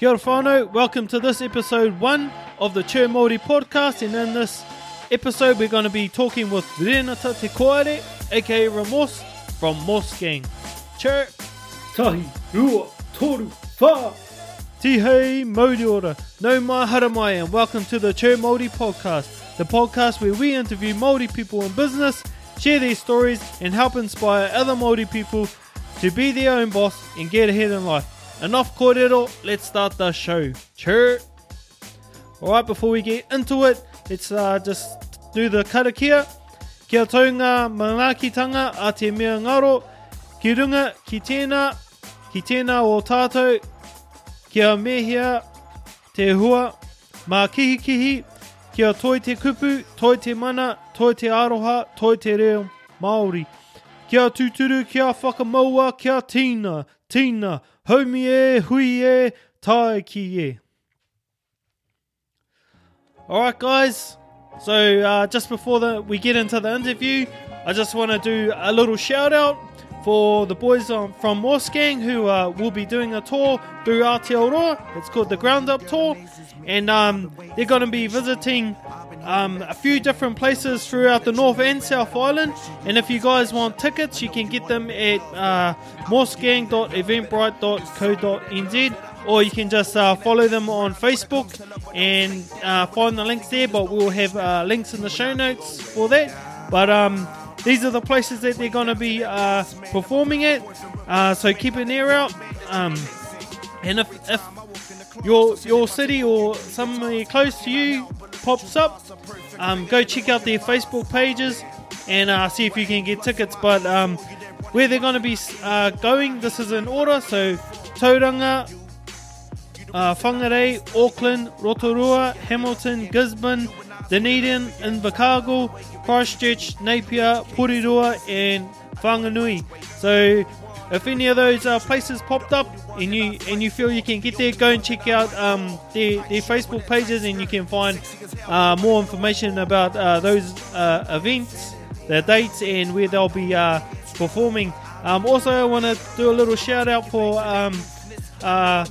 Kia ora welcome to this episode one of the Chur Māori podcast. And in this episode, we're going to be talking with Renata Te Koare, aka Remorse, from Morse Gang. Chur, Tahi, rua, toru, wha. tihei, mauri ora, no mai haramai, and welcome to the Chur Māori podcast, the podcast where we interview Māori people in business, share their stories, and help inspire other Māori people to be their own boss and get ahead in life. Enough kōrero, let's start the show. Chur! Alright, before we get into it, let's uh, just do the karakia. Kia taunga manaakitanga a te mea ngaro, ki runga, ki tēnā, ki tēnā o tātou, kia mehia, te hua, mā kihi kihi, kia toi te kupu, toi te mana, toi te aroha, toi te reo Māori. Kia tūturu, kia whakamaua, kia tīna, tīna, haumi e, hui e, tae ki e. Alright guys, so uh, just before the, we get into the interview, I just want to do a little shout out for the boys um, from Morse Gang who uh, will be doing a tour through Aotearoa. It's called the Ground Up Tour, and um, they're going to be visiting um, a few different places throughout the North and South Island. And if you guys want tickets, you can get them at uh, morsegang.eventbrite.co.nz or you can just uh, follow them on Facebook and uh, find the links there. But we'll have uh, links in the show notes for that. But um, these are the places that they're going to be uh, performing at. Uh, so keep an ear out. Um, and if, if your your city or somebody close to you pops up, um, go check out their Facebook pages and uh, see if you can get tickets. But um, where they're going to be uh, going, this is in order. So Tauranga, uh, Whangarei, Auckland, Rotorua, Hamilton, Gisborne, Dunedin, Invercargill, Christchurch, Napier, Porirua, and Whanganui. So if any of those uh, places popped up and you and you feel you can get there, go and check out um, their, their Facebook pages and you can find uh, more information about uh, those uh, events, the dates, and where they'll be uh, performing. Um, also, I want to do a little shout out for um, uh,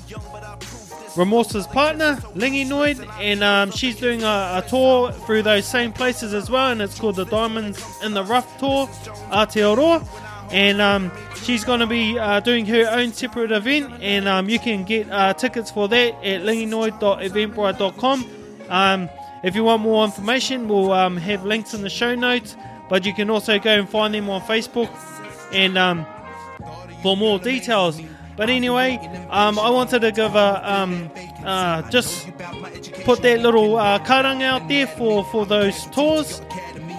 Remorse's partner, Lingy Noid, and um, she's doing a, a tour through those same places as well, and it's called the Diamonds in the Rough Tour, Aotearoa. And um, she's going to be uh, doing her own separate event, and um, you can get uh, tickets for that at lingynoid.eventbrite.com. Um, if you want more information, we'll um, have links in the show notes, but you can also go and find them on Facebook and um, for more details. But anyway, um, I wanted to give a um, uh, just put that little uh, karang out there for, for those tours.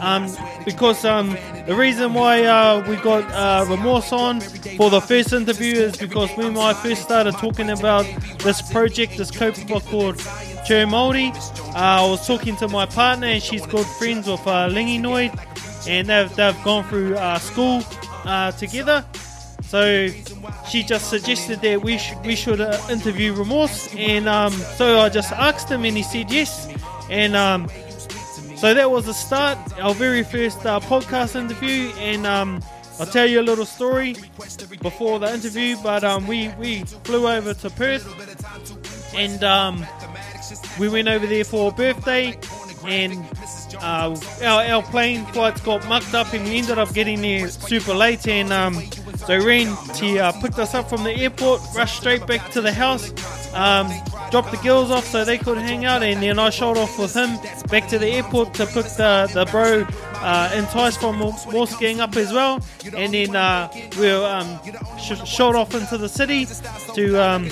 Um, because um, the reason why uh, we got uh, Remorse on for the first interview is because when I first started talking about this project, this kaupapa called Chur Māori, uh, I was talking to my partner and she's good friends with uh, Lingy Noid and they've, they've gone through uh, school uh, together. So she just suggested that we, sh- we should uh, interview Remorse and um, so I just asked him and he said yes. And um, so that was the start, our very first uh, podcast interview, and um, I'll tell you a little story before the interview. But um, we we flew over to Perth, and um, we went over there for a birthday, and uh, our our plane flights got mucked up, and we ended up getting there super late. And um, so Ren he uh, picked us up from the airport, rushed straight back to the house. Um, dropped the girls off so they could hang out, and then I shot off with him back to the airport to pick the, the bro uh, Entice from Morse Gang up as well, and then uh, we were um, sh- shot off into the city to um,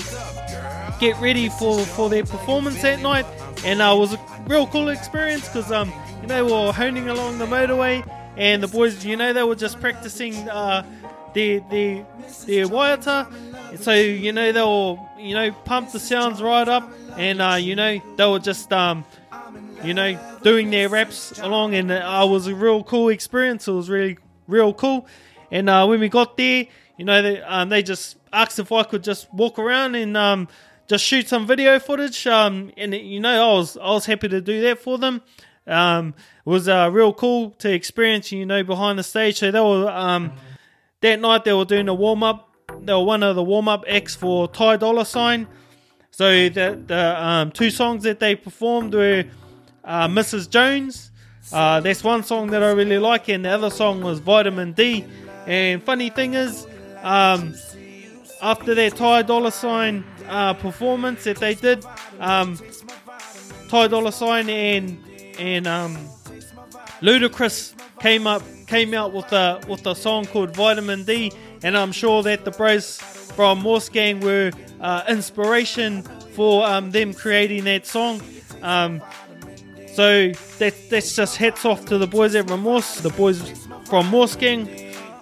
get ready for, for their performance that night, and uh, it was a real cool experience because um, you know we were honing along the motorway, and the boys, you know, they were just practicing uh, their their their waiata. So you know they'll you know pump the sounds right up, and uh, you know they were just um, you know doing their raps along, and uh, was a real cool experience. It was really real cool, and uh, when we got there, you know they um, they just asked if I could just walk around and um, just shoot some video footage, um, and you know I was I was happy to do that for them. Um, it was uh, real cool to experience, you know, behind the stage. So they were um, that night they were doing a warm up. They were one of the warm up acts for Ty Dolla Sign. So the the um, two songs that they performed were uh, Mrs. Jones. Uh, that's one song that I really like, and the other song was Vitamin D. And funny thing is, um, after that Ty Dolla Sign uh, performance that they did, um, Ty Dolla Sign and and um, Ludacris came up came out with a with a song called Vitamin D, and I'm sure that the bros from Morse Gang were uh, inspiration for um, them creating that song. Um, so that, that's just hats off to the boys at Remorse, the boys from Morse Gang,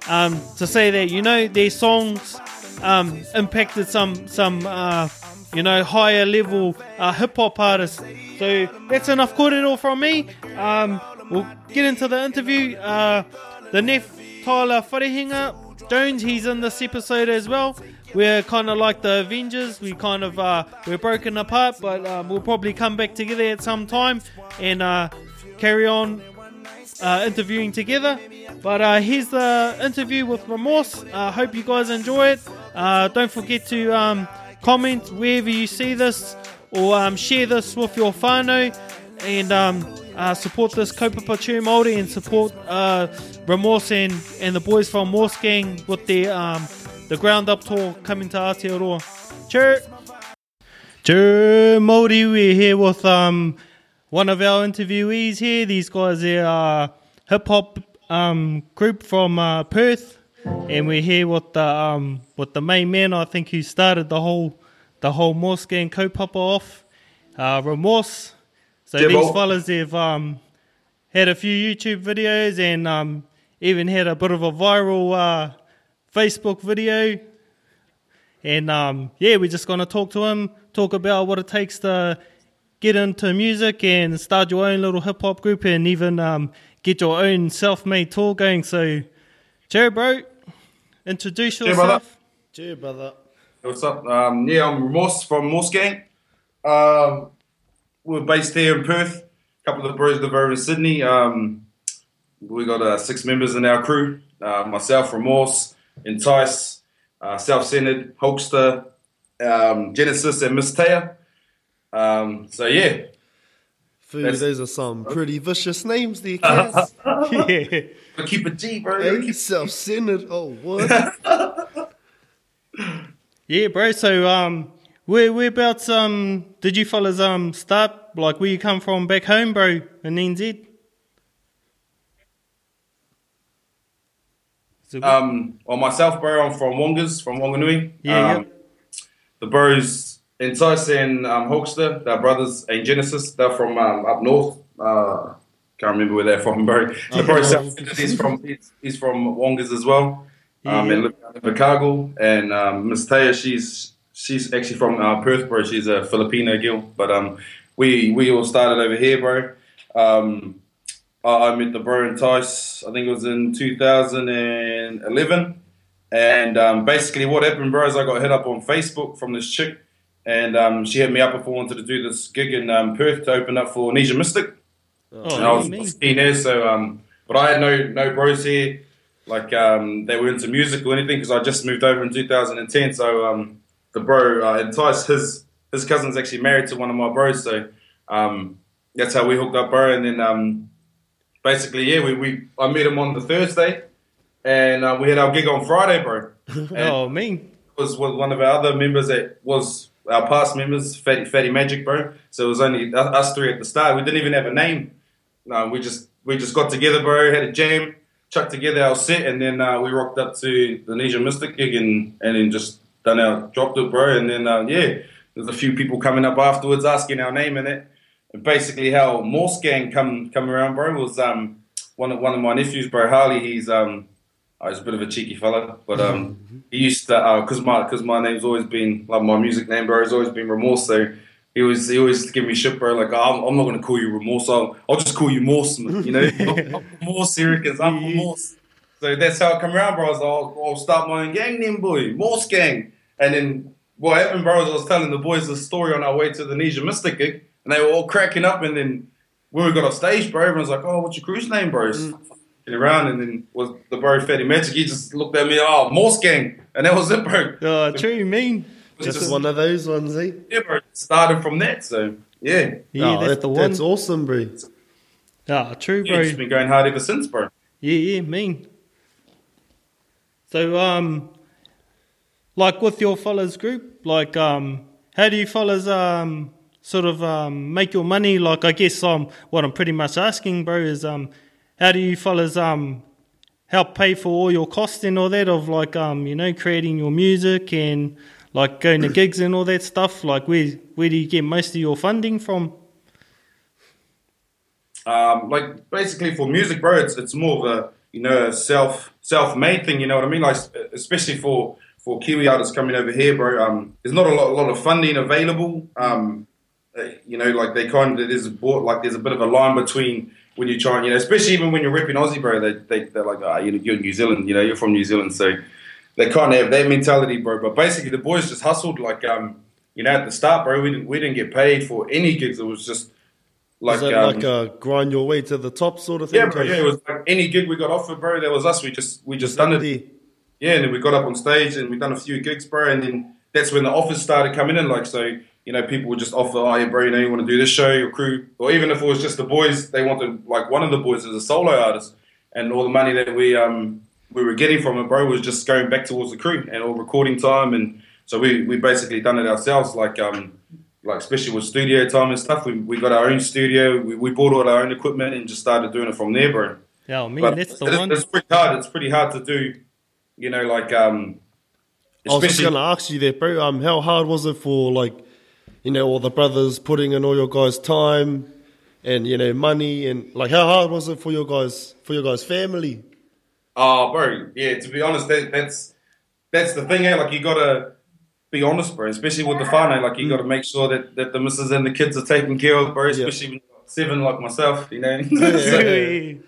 um, to say that you know their songs um, impacted some some uh, you know higher level uh, hip hop artists. So that's enough kōrero from me. We'll get into the interview. Uh, the Neff Tyler Wharehinga Jones, he's in this episode as well. We're kind of like the Avengers. We kind of uh, we're broken apart, but um, we'll probably come back together at some time and uh, carry on uh, interviewing together. But uh, here's the interview with Remorse. I uh, hope you guys enjoy it. Uh, don't forget to um, comment wherever you see this or um, share this with your whānau and um, uh, support this kaupapa tū Māori and support uh, Remorse and, and the boys from Morse Gang with their um, the ground up tour coming to Aotearoa. Cheer! Chur Māori, we're here with um, one of our interviewees here. These guys are uh, hip hop um, group from uh, Perth, and we're here with the um, with the main man. I think who started the whole the whole Gang kaupapa off, uh, Remorse. So Yeah, these well- fellas have um, had a few YouTube videos and um, even had a bit of a viral uh, Facebook video. And um, yeah, we're just going to talk to him, talk about what it takes to get into music and start your own little hip hop group and even um, get your own self made tour going. So, Jerry, bro, introduce yourself. Cheer, brother. yourself. Cheer, brother. What's up? Um, yeah, I'm Remorse from Morse Gang. Um, we're based here in Perth. A couple of the bros live over in Sydney. Um, we got uh, six members in our crew. Uh, myself, Remorse, Entice, uh, Self-Centered, Hulkster, um, Genesis, and Miss Taya. Um, so yeah, Food, That's- those are some pretty vicious names there, Cass. yeah. we keep it G, bro. hey, self-centered. Oh, what? Yeah, bro. So, um, where whereabouts um did you fellas um start? Like, where you come from back home, bro, in NZ? So, Um, well, myself, bro, I'm from Wongas, from Wanganui. Yeah, um, The bros, Entice and um, Hulkster, they're brothers, in Genesis, they're from um, up north. Uh, can't remember where they're from, bro. The bro, self, he's from he's, he's from Wongas as well. Um, Yeah. and live in Chicago. And um, Miss Taya, she's she's actually from uh, Perth, bro. She's a Filipino girl, but um, we we all started over here, bro. Um, I I met the bro Entice, I think it was in 2011. And um, basically, what happened, bro, is I got hit up on Facebook from this chick. And um, she hit me up if I wanted to do this gig in um, Perth to open up for Nesian Mystik. oh, And I was me. 16 there, so um, but I had no no bros here, like um, they were into music or anything because I just moved over in 2010. So um, the bro uh, enticed his his cousin's actually married to one of my bros, so um, that's how we hooked up, bro. And then um, basically, yeah, we, we I met him on the Thursday, and uh, we had our gig on Friday, bro. And oh, me. was, was one of our other members that was our past members, Fatty, Fatty Magic, bro. So it was only us three at the start. We didn't even have a name. No, we just we just got together, bro. Had a jam, chucked together our set, and then uh, we rocked up to the Nesian Mystik gig, and and then just done our dropped it, bro. And then uh, yeah, there's a few people coming up afterwards asking our name in it. And basically, how Morse Gang come come around, bro, was um one of one of my nephews, bro, Harley. He's um Oh, he's a bit of a cheeky fella, but um, he used to because my because my name's always been like my music name, bro. Has always been Remorse. So he was he always give me shit, bro. Like oh, I'm, I'm not gonna call you Remorse. I'll, I'll just call you Morse, you know. I'm Morse, Ericans. I'm Remorse. So that's how it come around, bro. I was like, I'll, I'll start my own gang then, boy, Morse gang. And then what happened, bro? Is I was telling the boys the story on our way to the Nesian Mystik gig, and they were all cracking up. And then when we got off stage, bro, everyone's like, "Oh, what's your cruise name, bro?" Fucking Around and then was the bro Fatty Magic. He just looked at me, oh, Morse gang, and that was it, bro. Oh, true, mean. It was Just one of those ones, eh? yeah, bro. started from that. So yeah, Yeah, Oh, that's that- the one. That's awesome, bro. Ah, true, yeah, bro. it's been going hard ever since, bro. Yeah, yeah, mean. So, um, like with your fellas group, like, um, how do you fellas, um, sort of, um, make your money? Like, I guess, um, what I'm pretty much asking, bro, is, um, how do you fellas, um, help pay for all your costs and all that of like, um, you know, creating your music and like going to gigs and all that stuff? Like, where, where do you get most of your funding from? um, like basically for music, bro, it's it's more of a you know self self made thing. You know what I mean? Like especially for for Kiwi artists coming over here, bro. Um, there's not a lot a lot of funding available. Um, uh, you know, like they kind of there's a bought like there's a bit of a line between when you try and you know, especially even when you're ripping Aussie, bro. They they they're like, ah, you're, you're New Zealand. You know, you're from New Zealand, so they can't have that mentality, bro. But basically, the boys just hustled like um. You know, at the start, bro, we didn't we didn't get paid for any gigs. It was just like um, like a grind your way to the top sort of thing? yeah, bro. Yeah, it was like any gig we got offered, bro. That was us. We just we just done it. Yeah, and then we got up on stage and we done a few gigs, bro. And then that's when the offers started coming in. Like so, you know, people would just offer, oh, yeah, bro, you know, you want to do this show, your crew, or even if it was just the boys, they wanted like one of the boys as a solo artist, and all the money that we um we were getting from it, bro, was just going back towards the crew and all recording time, and so we we basically done it ourselves, like um like especially with studio time and stuff. We, we got our own studio, we, we bought all our own equipment and just started doing it from there, bro. Yeah, I mean, But that's the it one. It's pretty hard. It's pretty hard to do. You know, like um, I was just gonna ask you that, bro. Um, how hard was it for like, you know, all the brothers putting in all your guys' time and you know money and like how hard was it for your guys for your guys' family? oh, bro. Yeah, to be honest, that, that's that's the thing. Eh? Like you gotta be honest, bro. Especially with the whānau, like you gotta make sure that, that the missus and the kids are taken care of, bro. Especially got seven like myself, you know. So- Hey,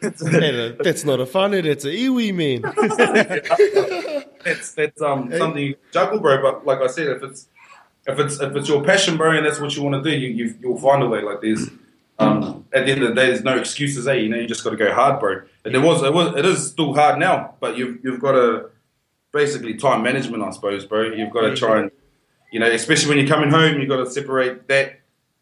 that's not a funny, that's a iwi man. that's that's um something you juggle, bro. But like I said, if it's if it's if it's your passion, bro, and that's what you want to do, you, you you'll find a way. Like there's um at the end of the day, there's no excuses, eh? You know, you just got to go hard, bro. And there was it was it is still hard now, but you've you've got to basically time management, I suppose, bro. You've got to try and you know, especially when you're coming home, you've got to separate that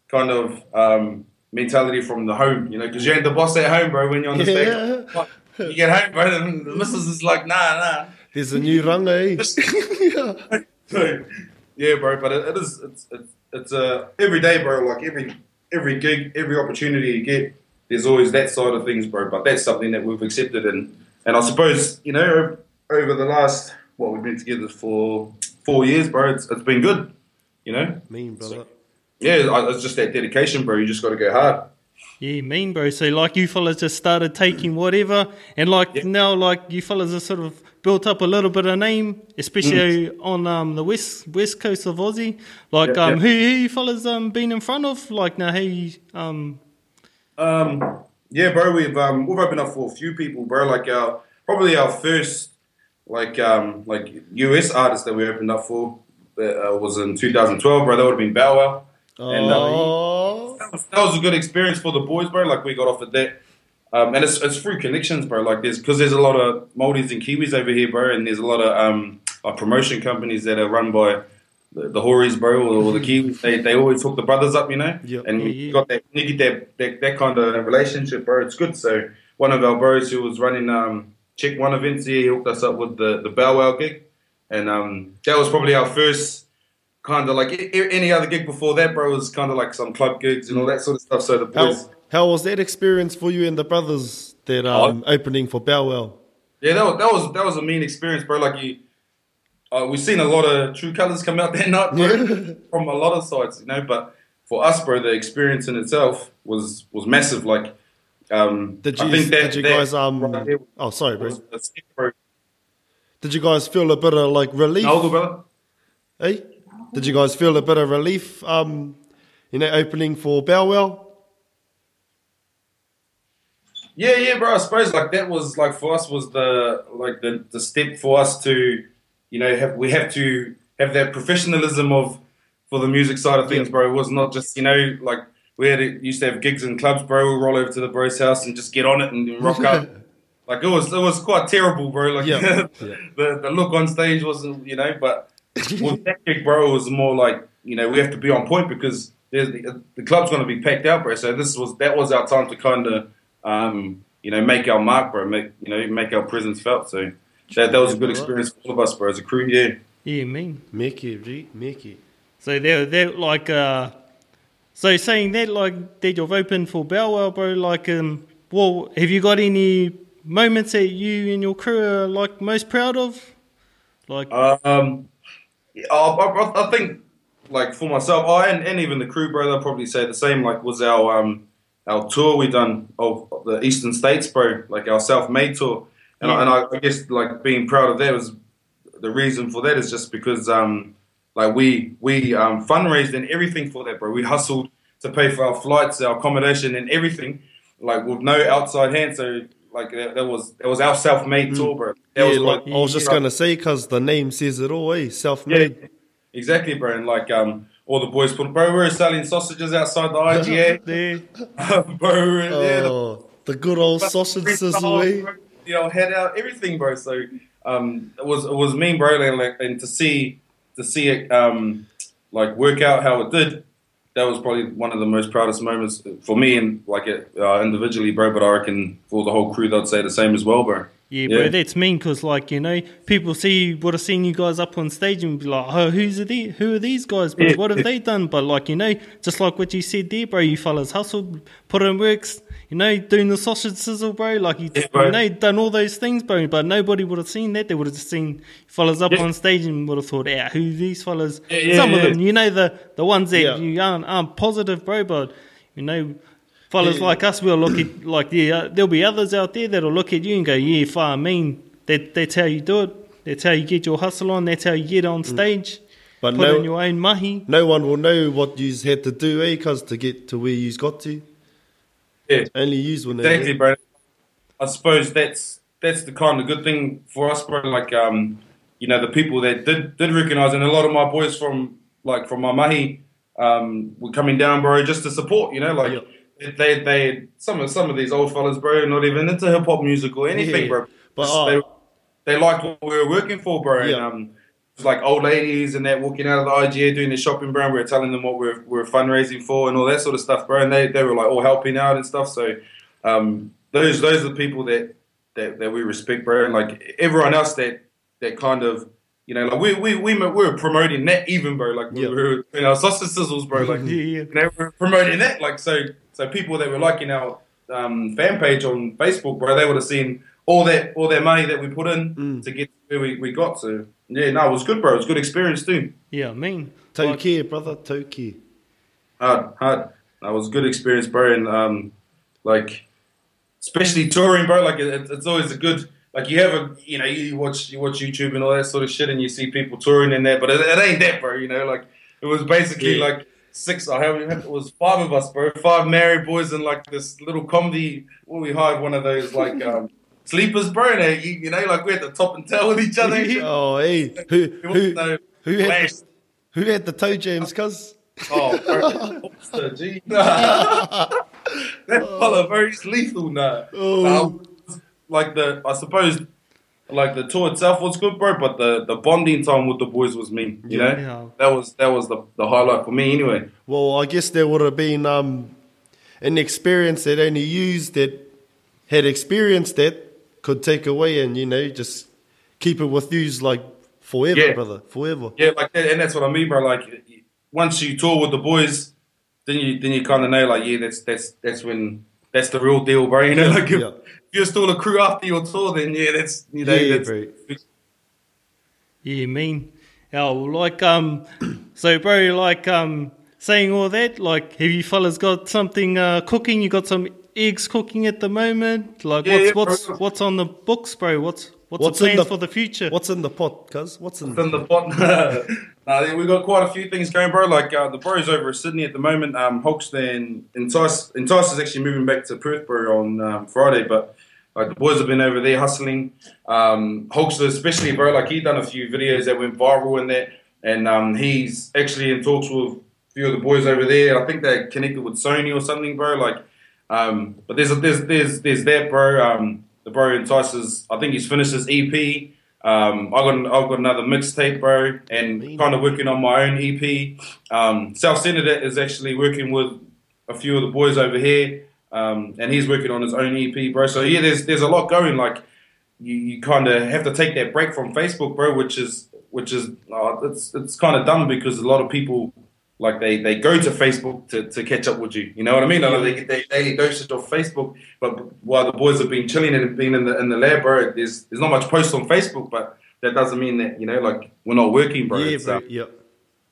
kind of um mentality from the home, you know, because you ain't the boss at home, bro. When you're on the Yeah. stage, you get home, bro, and the missus is like, nah, nah. There's a new ranga, eh? So, yeah, bro, but it, it is it's it's, it's uh, every day, bro. Like every every gig, every opportunity you get, there's always that side of things, bro. But that's something that we've accepted, and and I suppose you know over the last what we've been together for four years, bro. It's, it's been good, you know. mean, brother. Yeah, it's just that dedication, bro. You just got to go hard. Yeah, mean, bro. So, like, you fellas just started taking whatever, and like Yeah. now, like you fellas have sort of built up a little bit of name, especially on um, the west west coast of Aussie. Like, Yeah, um, yeah. who who you fellas um been in front of? Like, now, who um, Um, yeah, bro, we've um, we've opened up for a few people, bro. Like our probably our first like um, like US artist that we opened up for uh, was in 2012, bro. That would have been Bow Wow. And, uh, Oh, That was, that was a good experience for the boys, bro. Like we got offered that, um, and it's it's through connections, bro. Like there's because there's a lot of Maldives and Kiwis over here, bro, and there's a lot of um, uh, promotion companies that are run by the, the bro, or, or the Kiwis. They they always hook the brothers up, you know. Yeah. And you yeah. got that you get that, that that kind of relationship, bro. It's good. So one of our bros who was running um check one events here, he hooked us up with the the Bow Wow gig, and um that was probably our first kind of like any other gig before that, bro, was kind of like some club gigs and all that sort of stuff. So the boys, how, how was that experience for you and the brothers that um, opening for Bow Wow? yeah, that was that was that was a mean experience, bro. Like you, uh, we've seen a lot of true colors come out that night, bro, from a lot of sides, you know. But for us, bro, the experience in itself was was massive. Like, um, Did I you, think that, did you that guys um? right there Oh, sorry, bro. was a step, bro. Did you guys feel a bit of like relief? No, brother. Hey, did you guys feel a bit of relief? Um, you know, opening for Wow. Yeah, yeah, bro. I suppose like that was like for us was the like the, the step for us to, you know, have we have to have that professionalism of for the music side of things, bro. It was not just you know like we had used to have gigs in clubs, bro. We roll over to the bro's house and just get on it and rock out. Like it was it was quite terrible, bro. Like Yeah, yeah. the the look on stage wasn't, you know, but with that bro, it was more like you know we have to be on point because the, the club's going to be packed out, bro. So this was that was our time to kind of um, you know make our mark, bro. Make you know make our presence felt. So that that was a good experience for all of us, bro, as a crew. Yeah. Yeah, mean. Make it, G, make it. So they're they're like uh, so saying that like that you've opened for Bow Wow, bro. Like um, well, have you got any moments that you and your crew are like most proud of? Like Um, yeah, I, I, I think like for myself, I and, and even the crew, bro, they'll probably say the same. Like was our um our tour we done of the Eastern States, bro, like our self-made tour, and, I, and I, I guess like being proud of that was the reason for that is just because um like we we um fundraised and everything for that, bro. We hustled to pay for our flights, our accommodation, and everything, like with no outside hand. So like that, that was that was our self-made tour, bro. That Yeah, was like, I was just yeah. gonna say because the name says it all, eh? Self-made. Yeah, exactly, bro. And like um, all the boys put, bro, we were selling sausages outside the IGA, there, bro. we there, the Oh, the good old sausage sizzle, eh? You know, head out, everything, bro. So um, it was it was mean, bro. And, like, and to see to see it um, like work out how it did, that was probably one of the most proudest moments for me and like it, uh, individually, bro. But I reckon for the whole crew, they'd say the same as well, bro. yeah, bro. Yeah. That's mean because like you know people see would have seen you guys up on stage and be like, oh, who's are these? Who are these guys? Bro? Yeah. What have they done? But like you know, just like what you said there, bro. You fellas hustled, put in works. You know, doing the sausage sizzle, bro. Like you, Yeah, bro. you know, done all those things, bro. But nobody would have seen that. They would have just seen fellas up Yeah. on stage and would have thought, "Yeah, who these fellas?" Yeah, Some of them, you know, the the ones that you aren't, aren't positive, bro. But you know, fellas like us will look at like yeah, there'll be others out there that'll look at you and go, "Yeah, far mean." That that's how you do it. That's how you get your hustle on. That's how you get on stage. Mm. But Put no- in your own mahi. No one will know what you had to do, eh? Because to get to where you've got to, Yeah. only you when. Exactly, bro. I suppose that's that's the kind of good thing for us, bro. Like, um, you know, the people that did did recognize, and a lot of my boys from like from my mahi um, were coming down, bro, just to support. You know, like they they some of some of these old fellas, bro, not even into hip hop music or anything, Yeah. bro. But, uh, they they liked what we were working for, bro. And, um, like old ladies and that walking out of the IGA doing the shopping, bro. and We were telling them what we're, we're fundraising for and all that sort of stuff, bro. And they, they were like all helping out and stuff. So um, those those are the people that, that, that we respect, bro. And like everyone else that that kind of you know like we we we, we were promoting that even, bro. Like we Yeah. were you know sausage sizzles, bro. Like Yeah, yeah. you know, we're promoting that. Like so so people that were liking our um, fan page on Facebook, bro, they would have seen all that all that money that we put in Mm. to get where we, we got. So yeah, no, it was good, bro. It was a good experience too. Yeah, I mean, Take like- care, brother. Take care. Hard, hard. That was a good experience, bro. And um, like, especially touring, bro. Like, it, it's always a good. Like, you have a, you know, you watch you watch YouTube and all that sort of shit, and you see people touring in there, but it, it ain't that, bro. You know, like it was basically Yeah. like six. I have it was five of us, bro. Five married boys in like this little comedy. Well, we hired one of those like um, sleepers, bro. And uh, you, you know, like we had the top and tail with each other. Oh, hey, who There who no who had the, who had the toe jams? Cuz Oh, bro. Monster, G. that fella, bro, he's lethal now. Oh. Um, like the, I suppose, like the tour itself was good, bro. But the, the bonding time with the boys was me. You know, Yeah. that was that was the, the highlight for me anyway. well, I guess there would have been um an experience that only used that had experienced that could take away and you know just keep it with yous like forever, Yeah. brother, forever. Yeah, like that, and that's what I mean, bro. Like once you tour with the boys, then you then you kind of know, like, yeah, that's that's that's when that's the real deal, bro. You know, like if, Yeah. if you're still a crew after your tour, then yeah, that's you know, Yeah, that's, bro. Yeah, mean. Yeah, well, like um, so bro, like um, saying all that, like, have you fellas got something uh, cooking? You got some eggs cooking at the moment? Like, Yeah, what's yeah, what's bro. what's on the books, bro? What's what's, What's the in plans the- for the future? What's in the pot, cuz? What's in It's in the pot. nah, yeah, we got quite a few things going, bro. Like uh, the bros over in Sydney at the moment. Um, Hulkster and Entice. Entice is actually moving back to Perth, bro, on um, Friday. But like the boys have been over there hustling. Um, Hulkster especially, bro. Like he done a few videos that went viral and that, and um, he's actually in talks with a few of the boys over there. I think they're connected with Sony or something, bro. Like, um, but there's there's there's there's that, bro. Um, the bro Entice's. I think he's finished his EP. Um, I got I've got another mixtape, bro, and kind of working on my own EP. Um, Self Centered is actually working with a few of the boys over here, um, and he's working on his own EP, bro. So yeah, there's there's a lot going. Like you, you kind of have to take that break from Facebook, bro, which is which is uh, it's it's kind of dumb because a lot of people like they, they go to Facebook to, to catch up with you. You know what I mean? Like, they get their daily dosage of Facebook, but while the boys have been chilling and been in the in the lab, bro, there's there's not much posts on Facebook, but that doesn't mean that you know like we're not working, bro. yeah, bro. uh, Yeah.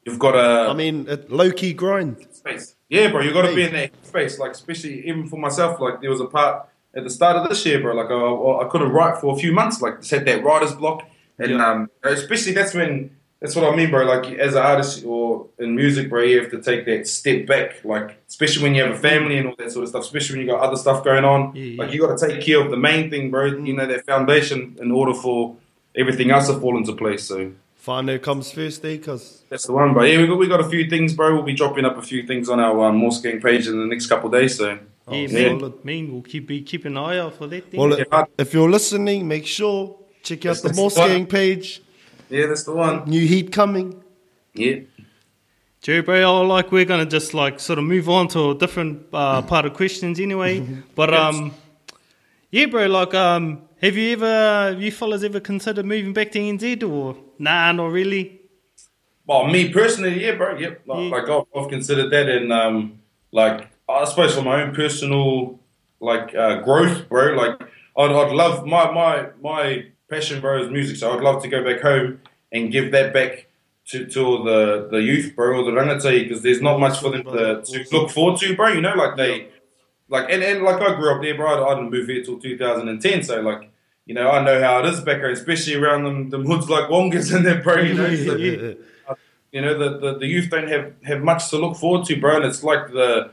you've got a I mean, low key grind. space. Yeah, bro, you got to be in that space. Like, especially even for myself, like there was a part at the start of this year, bro. Like, I, I couldn't write for a few months. Like, just had that writer's block, and Yeah. um, especially that's when that's what I mean, bro. Like, as an artist or in music, bro, you have to take that step back. Like, especially when you have a family and all that sort of stuff. Especially when you got other stuff going on. Yeah, yeah. Like, you got to take care of the main thing, bro. You know that foundation in order for everything else to fall into place. So. Whānau comes first, eh? Cause That's the one, bro. Yeah, we got, we got a few things, bro. We'll be dropping up a few things on our um, Morse Gang page in the next couple of days. So, Oh, yeah, yeah. mean, mean, we'll keep be keep an eye out for that. Then. well, Yeah. if you're listening, make sure check out That's- the that's Morse. Gang page. Yeah, that's the one. New heat coming. Yeah. Jerry, bro, I like we're gonna just like sort of move on to a different uh, part of questions anyway. But um, yeah, bro, like um, have you ever, have you fellas ever considered moving back to NZ or nah, not really? Well, me personally, yeah, bro. Yep. Like, Yeah. like I've, I've considered that, and um, like I suppose for my own personal like uh, growth, bro. Like I'd, I'd love my my my passion, bro, is music. So I'd love to go back home and give that back to to the the youth, bro, or the rangatahi, because there's not much for them to, to look forward to, bro. You know, like they like and, and like I grew up there, bro. I, didn't move here till 2010, so like. You know, I know how it is back home, especially around them, them hoods like Wongas and that, bro. You know, so- Yeah. you know the, the, the youth don't have, have much to look forward to bro and it's like the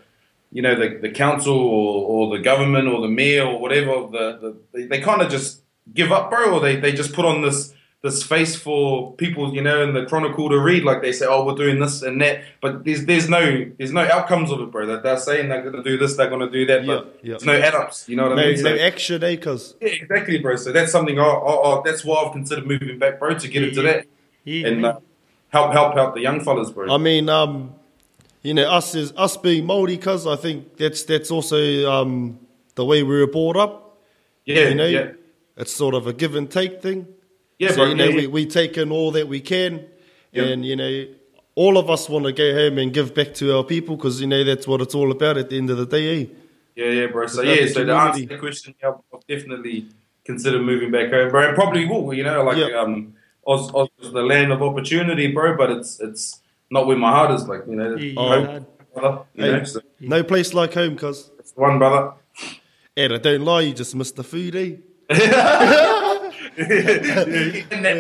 you know the, the council or, or the government or the mayor or whatever the, the they, they kind of just give up bro or they, they just put on this this face for people you know in the chronicle to read like they say oh we're doing this and that but there's there's no there's no outcomes of it bro that they're saying they're going to do this they're going to do that but yeah. there's no add ups you know what No, I mean no So- action, eh? Cause yeah, exactly bro so that's something I, I, I, that's why I've considered moving back bro to get Yeah, into yeah. that Yeah, and uh, help help out the young fellas bro I mean, um, you know, us as us being Maori, cause I think that's that's also um, the way we were brought up. yeah you know, yeah it's sort of a give and take thing. Yeah, so bro. you know, yeah, we, yeah. we take in all that we can, Yeah. and you know, all of us want to go home and give back to our people because you know that's what it's all about at the end of the day. Eh? Yeah, yeah, bro. So yeah, the so to answer community. the question, yeah, I'll definitely consider moving back home, bro. And probably will, you know, like Yeah. um, Oz, Oz is the land of opportunity, bro. But it's it's not where my heart is, like you know, Yeah, home, brother. You Hey. know, so No place like home, cause it's one, brother. and I don't lie, you just missed the food, eh? That,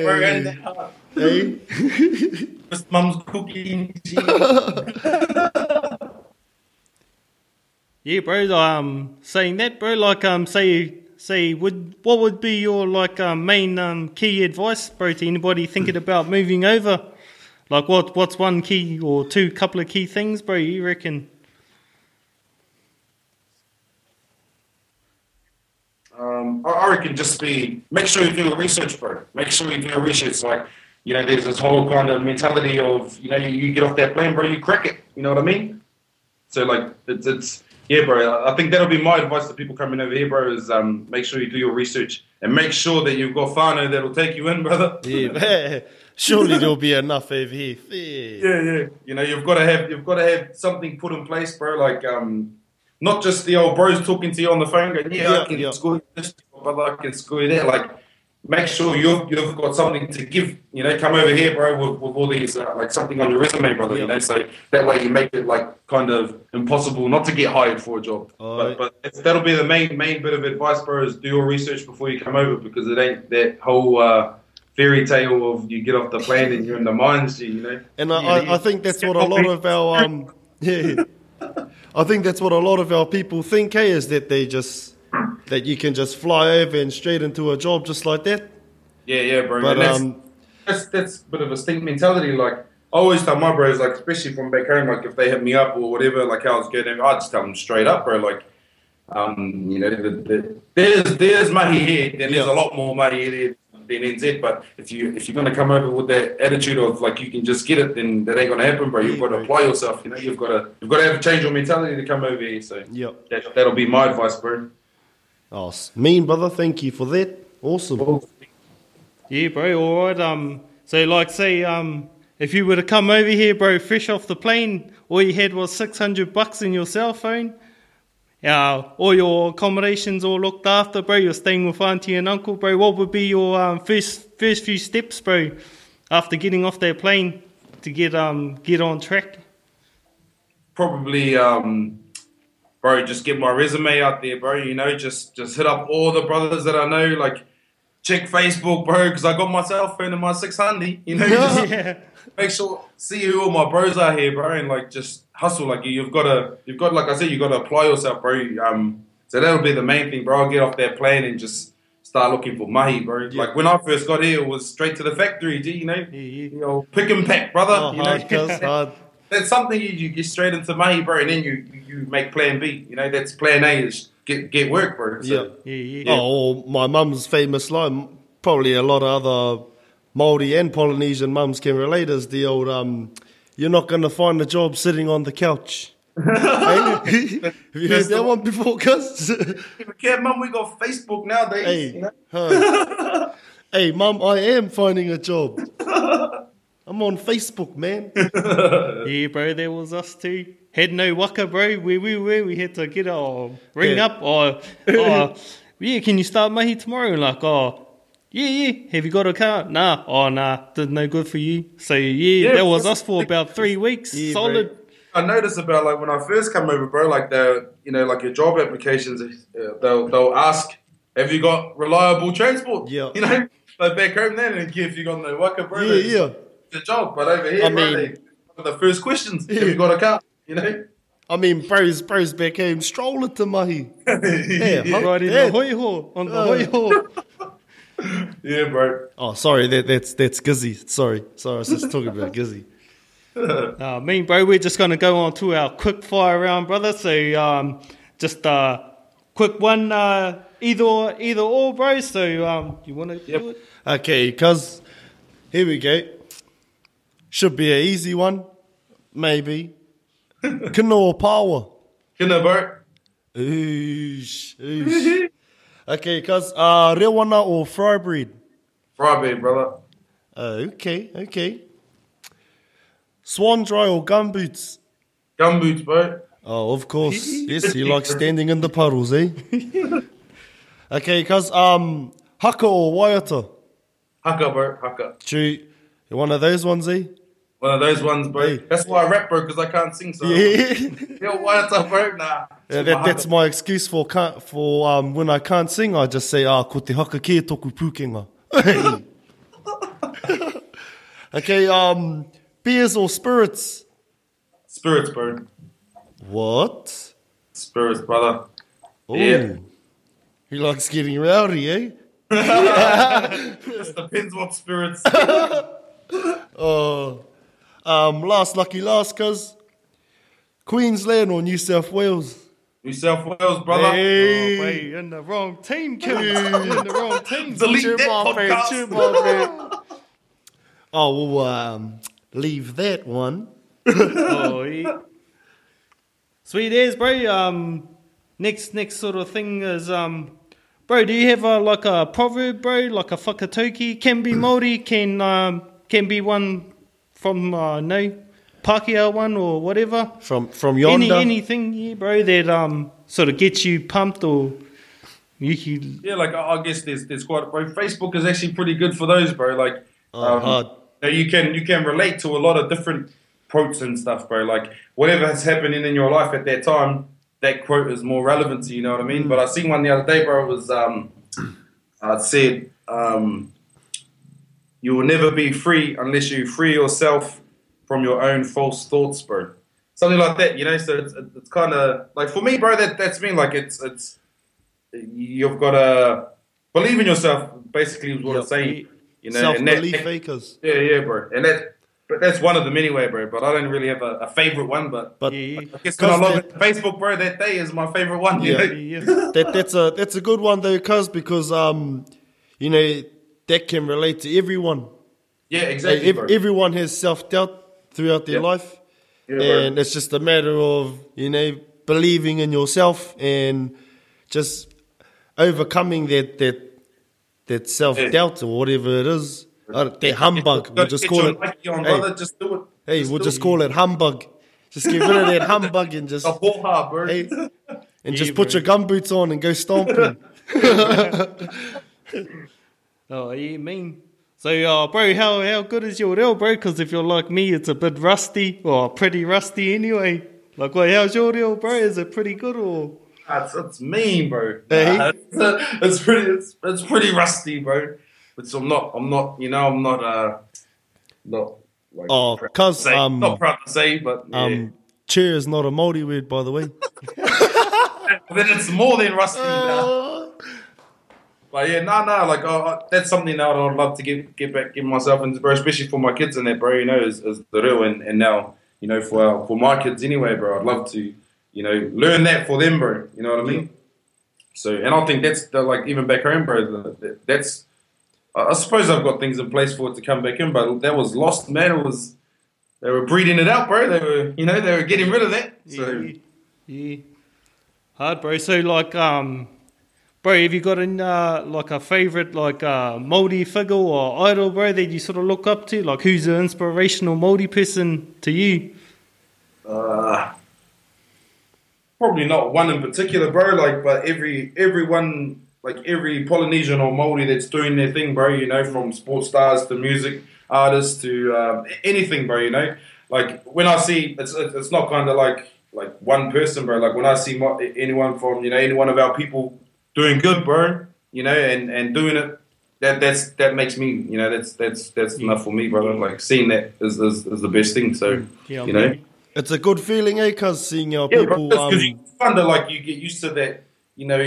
bro, in heart. hey? Miss Mum's cooking. Yeah, bro. Um, saying that, bro. Like, um, say, say, would what would be your like um, main um, key advice, bro, to anybody thinking about moving over? Like, what what's one key or two couple of key things, bro? You reckon? Um, I- I reckon just be make sure you do your research, bro. Make sure you do your research. Like you know, there's this whole kind of mentality of you know, you, you get off that plane, bro, you crack it. You know what I mean? So like, it's, it's yeah, bro. I- think that'll be my advice to people coming over here, bro. Is um, make sure you do your research and make sure that you've got whānau that'll take you in, brother. Yeah, surely there'll be enough over here. Fair. Yeah, yeah. You know, you've got to have you've got to have something put in place, bro. Like um, not just the old bros talking to you on the phone, going, "Yeah, Yeah, I can yeah. score this, brother. I can score that." Like, make sure you've you've got something to give. You know, come over here, bro, with, with all these uh, like something on your resume, brother. You know, so that way you make it like kind of impossible not to get hired for a job. Alright. But but it's, that'll be the main main bit of advice, bro. Is do your research before you come over because it ain't that whole. Uh, Fairy tale of you get off the plane and you're in the mines, you know. And I, Yeah, I, I think that's what a lot of our um, yeah, I think that's what a lot of our people think, hey, is that they just that you can just fly over and straight into a job just like that. Yeah, yeah, bro. But that's, um, that's that's a bit of a stink mentality. Like I always tell my bros, like especially from back home, like if they hit me up or whatever, like how it's going, I just tell them straight up, bro. Like, um, you know, the, the, there's there's money here, then there's a lot more money there be NZ. But if you if you're gonna come over with that attitude of like you can just get it, then that ain't gonna happen, bro. You've got to apply yourself. You know, you've got to you've got to have a change your mentality to come over here. So Yep. that, that'll be my advice, bro. Oh, s- mean brother, thank you for that. Awesome. Yeah, bro. All right. Um. So, like, say, um, if you were to come over here, bro, fresh off the plane, all you had was six hundred bucks in your cell phone. Uh, all your accommodations all looked after, bro. You're staying with auntie and uncle, bro. What would be your um, first first few steps, bro, after getting off that plane to get um get on track? probably um bro just get my resume out there bro you know just just hit up all the brothers that i know like check facebook bro because i got my cell phone and my 600 you know just Yeah. Make sure see who all my bros are here bro and like just hustle like you've got to you've got like i said you've got to apply yourself bro um so that'll be the main thing bro i'll get off that plane and just start looking for mahi bro like when i first got here it was straight to the factory G, you know Yeah, yeah. you know pick and pack brother Oh, you know hard, that's something you, you get straight into money, bro, and then you, you make plan B. You know, that's plan A is get get work, bro. So, Yeah. Yeah, yeah. Oh, my mum's famous line, probably a lot of other Maori and Polynesian mums can relate, is the old, um, you're not going to find a job sitting on the couch. Hey? Have you heard that one before, cuz? Yeah, mum, we got Facebook nowadays. hey, You know? huh. hey, mum, I am finding a job. I'm on Facebook, man. Yeah, bro, there was us too. Had no waka, bro. Where we were, we had to get our ring Yeah. up or, or, yeah, can you start mahi tomorrow? Like, oh, yeah, yeah. Have you got a car? Nah. Oh, nah. That's no good for you. So, yeah, Yeah, that was us for about three weeks. Yeah, Solid. I noticed about like when I first come over, bro. Like the you know like your job applications, uh, they'll they'll ask, have you got reliable transport? Yeah. You know, like back home then, and if you got no waka, bro. Yeah, yeah. The job, but over here, I bro, mean- they, the first questions, have you got a car? You know. I mean, bros, bros back home, stroller to mahi. Yeah, huh? Right in Yeah. the hoi ho, on the Uh. hoi ho. Yeah, bro. Oh, sorry, that, that's that's Gizzy. Sorry, sorry, I was just talking about Gizzy. Uh, me bro, we're just going to go on to our quick fire round, brother. So, um, just uh, quick one, uh, either either or, bro. So, um, you want to Yep. do it? Okay, cuz here we go. Should be an easy one, maybe. Kanoa power. Know, bro. Oosh, oosh. Okay, cuz uh, rewana or fry bread. Friday, brother. Uh, okay, okay. Swanndri or gumboots. Gumboots, bro. Oh, of course. yes, he likes standing in the puddles, eh? okay, cuz um, haka or waiata. Haka, bro. Haka. True. One of those ones, eh? One of those ones, bro. That's why I rap, bro, because I can't sing. So, Yeah. Yo, what's up, bro? Nah. Yeah, that, that's my excuse for can't, for um, when I can't sing. I just say, "Ah, ko te haka kia toku pūkenga." okay, um, beers or spirits? Spirits, bro. What? Spirits, brother. Oh, Yeah. he likes getting rowdy, eh? Just depends what spirits. Oh, um, last lucky last, cuz Queensland or New South Wales? New South Wales, brother. Hey. Oh, wait, you're in the wrong team, kid. In the wrong team. Delete Cheer that my podcast. cheer my friend. Oh, well, um, leave that one. Oh, yeah. Sweet as, bro. Um, next, next sort of thing is, um, bro, do you have a like a proverb, bro, like a whakataukī? Can be Maori, can um, can be one from uh, no Pākehā one or whatever. From from Any yonder. anything, yeah, bro, that um sort of gets you pumped or you can. Yeah, like I I guess there's there's quite bro. Facebook is actually pretty good for those, bro. Like, hard. now you can you can relate to a lot of different quotes and stuff, bro. Like whatever has happening in your life at that time, that quote is more relevant to you. You know what I mean? But I seen one the other day, bro. It was um, it said um, you will never be free unless you free yourself from your own false thoughts, bro. Something like that, you know. So it's, it's kind of like for me, bro. That that's me. Like it's it's you've got to believe in yourself. Basically, is what Yep. I'm saying. You know, Self and that- belief acres. yeah, yeah, bro. And that, but that's one of them anyway, bro. But I don't really have a, a favorite one. But But Yeah, I guess when I log that- Facebook, bro, that day is my favorite one. Yeah. yeah. that that's a that's a good one though, cuz because um, you know, that can relate to everyone. Yeah, Like, exactly. ev- everyone has self doubt throughout their Yeah. life, Yeah, bro. and it's just a matter of you know believing in yourself and just overcoming that that that self doubt or whatever it is. Uh, that humbug. We'll just call it. On, Hey, brother. Just do it. hey, Just we'll just it. call it humbug. Just get rid of that humbug and just a hard, bro. hey, and Yeah, just put bro. your gumboots on and go stomping. Oh, you mean. So, uh, bro, how how good is your reo, bro? Because if you're like me, it's a bit rusty, or pretty rusty anyway. Like, what? How's your reo, bro? Is it pretty good, or? That's, that's mean, bro. Hey. Nah, it's, it's pretty. It's, it's pretty rusty, bro. But so I'm not. I'm not. You know, I'm not. Uh, not. Like, Oh, 'cause, say- um, not proud to say, but yeah. Um, chair is not a Māori word, by the way. then it's more than rusty now. But yeah, no, no, like uh, that's something that I'd love to get get back, get myself into, bro. Especially for my kids and that, bro. You know, is, is the reo and, and now, you know, for our, for my kids anyway, bro. I'd love to, you know, learn that for them, bro. You know what I mean? So, and I think that's the, like even back home, bro. That's I I suppose I've got things in place for it to come back in, but that was lost, man. It was they were breeding it out, bro. They were, you know, they were getting rid of that. So. Yeah, yeah. Hard, bro. So, like, um, bro, have you got an, uh, like a favorite, like, uh, Māori figure or idol, bro, that you sort of look up to? Like, who's an inspirational Māori person to you? Uh, probably not one in particular, bro. Like, but every everyone, like every Polynesian or Maori that's doing their thing, bro. You know, from sports stars to music artists to um, anything, bro. You know, like when I see it's it's not kind of like like one person, bro. Like when I see anyone from you know any one of our people doing good, bro. You know, and and doing it. That, that's that makes me you know that's that's that's enough for me brother like seeing that is, is, is the best thing so Yeah, you know man. it's a good feeling, eh? Cause seeing our yeah, people, because um, you kind of like you get used to that, you know,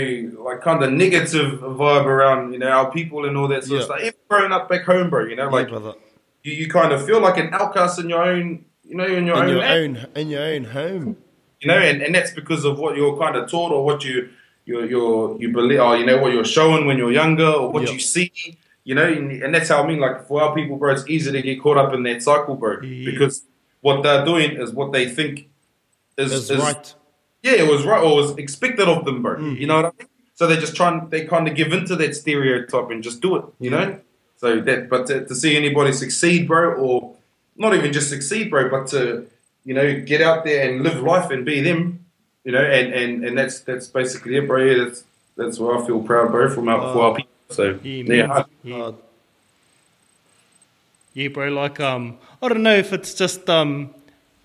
like kind of negative vibe around, you know, our people and all that sort of stuff. Even growing up back home, bro, you know, like brother, you, you kind of feel like an outcast in your own, you know, in your in own, your land, own, in your own home. you know, and, and that's because of what you're kind of taught or what you you you you believe, or you know, what you're shown when you're younger or what Yeah. you see. You know, and, that's how I mean. Like for our people, bro, it's easy to get caught up in that cycle, bro, Yeah. because what they're doing is what they think is, Is right. yeah, it was right or was expected of them, bro. Mm. You know what I mean? So they just try and they kind of give into that stereotype and just do it, you know? So that, but to, to see anybody succeed, bro, or not even just succeed, bro, but to, you know, get out there and live life and be them, you know, and, and, and that's that's basically it, bro. Yeah, that's that's where I feel proud, bro, from our, for our people. So Yeah, yeah. Yeah. Uh, Yeah, bro. Like, um, I don't know if it's just, um,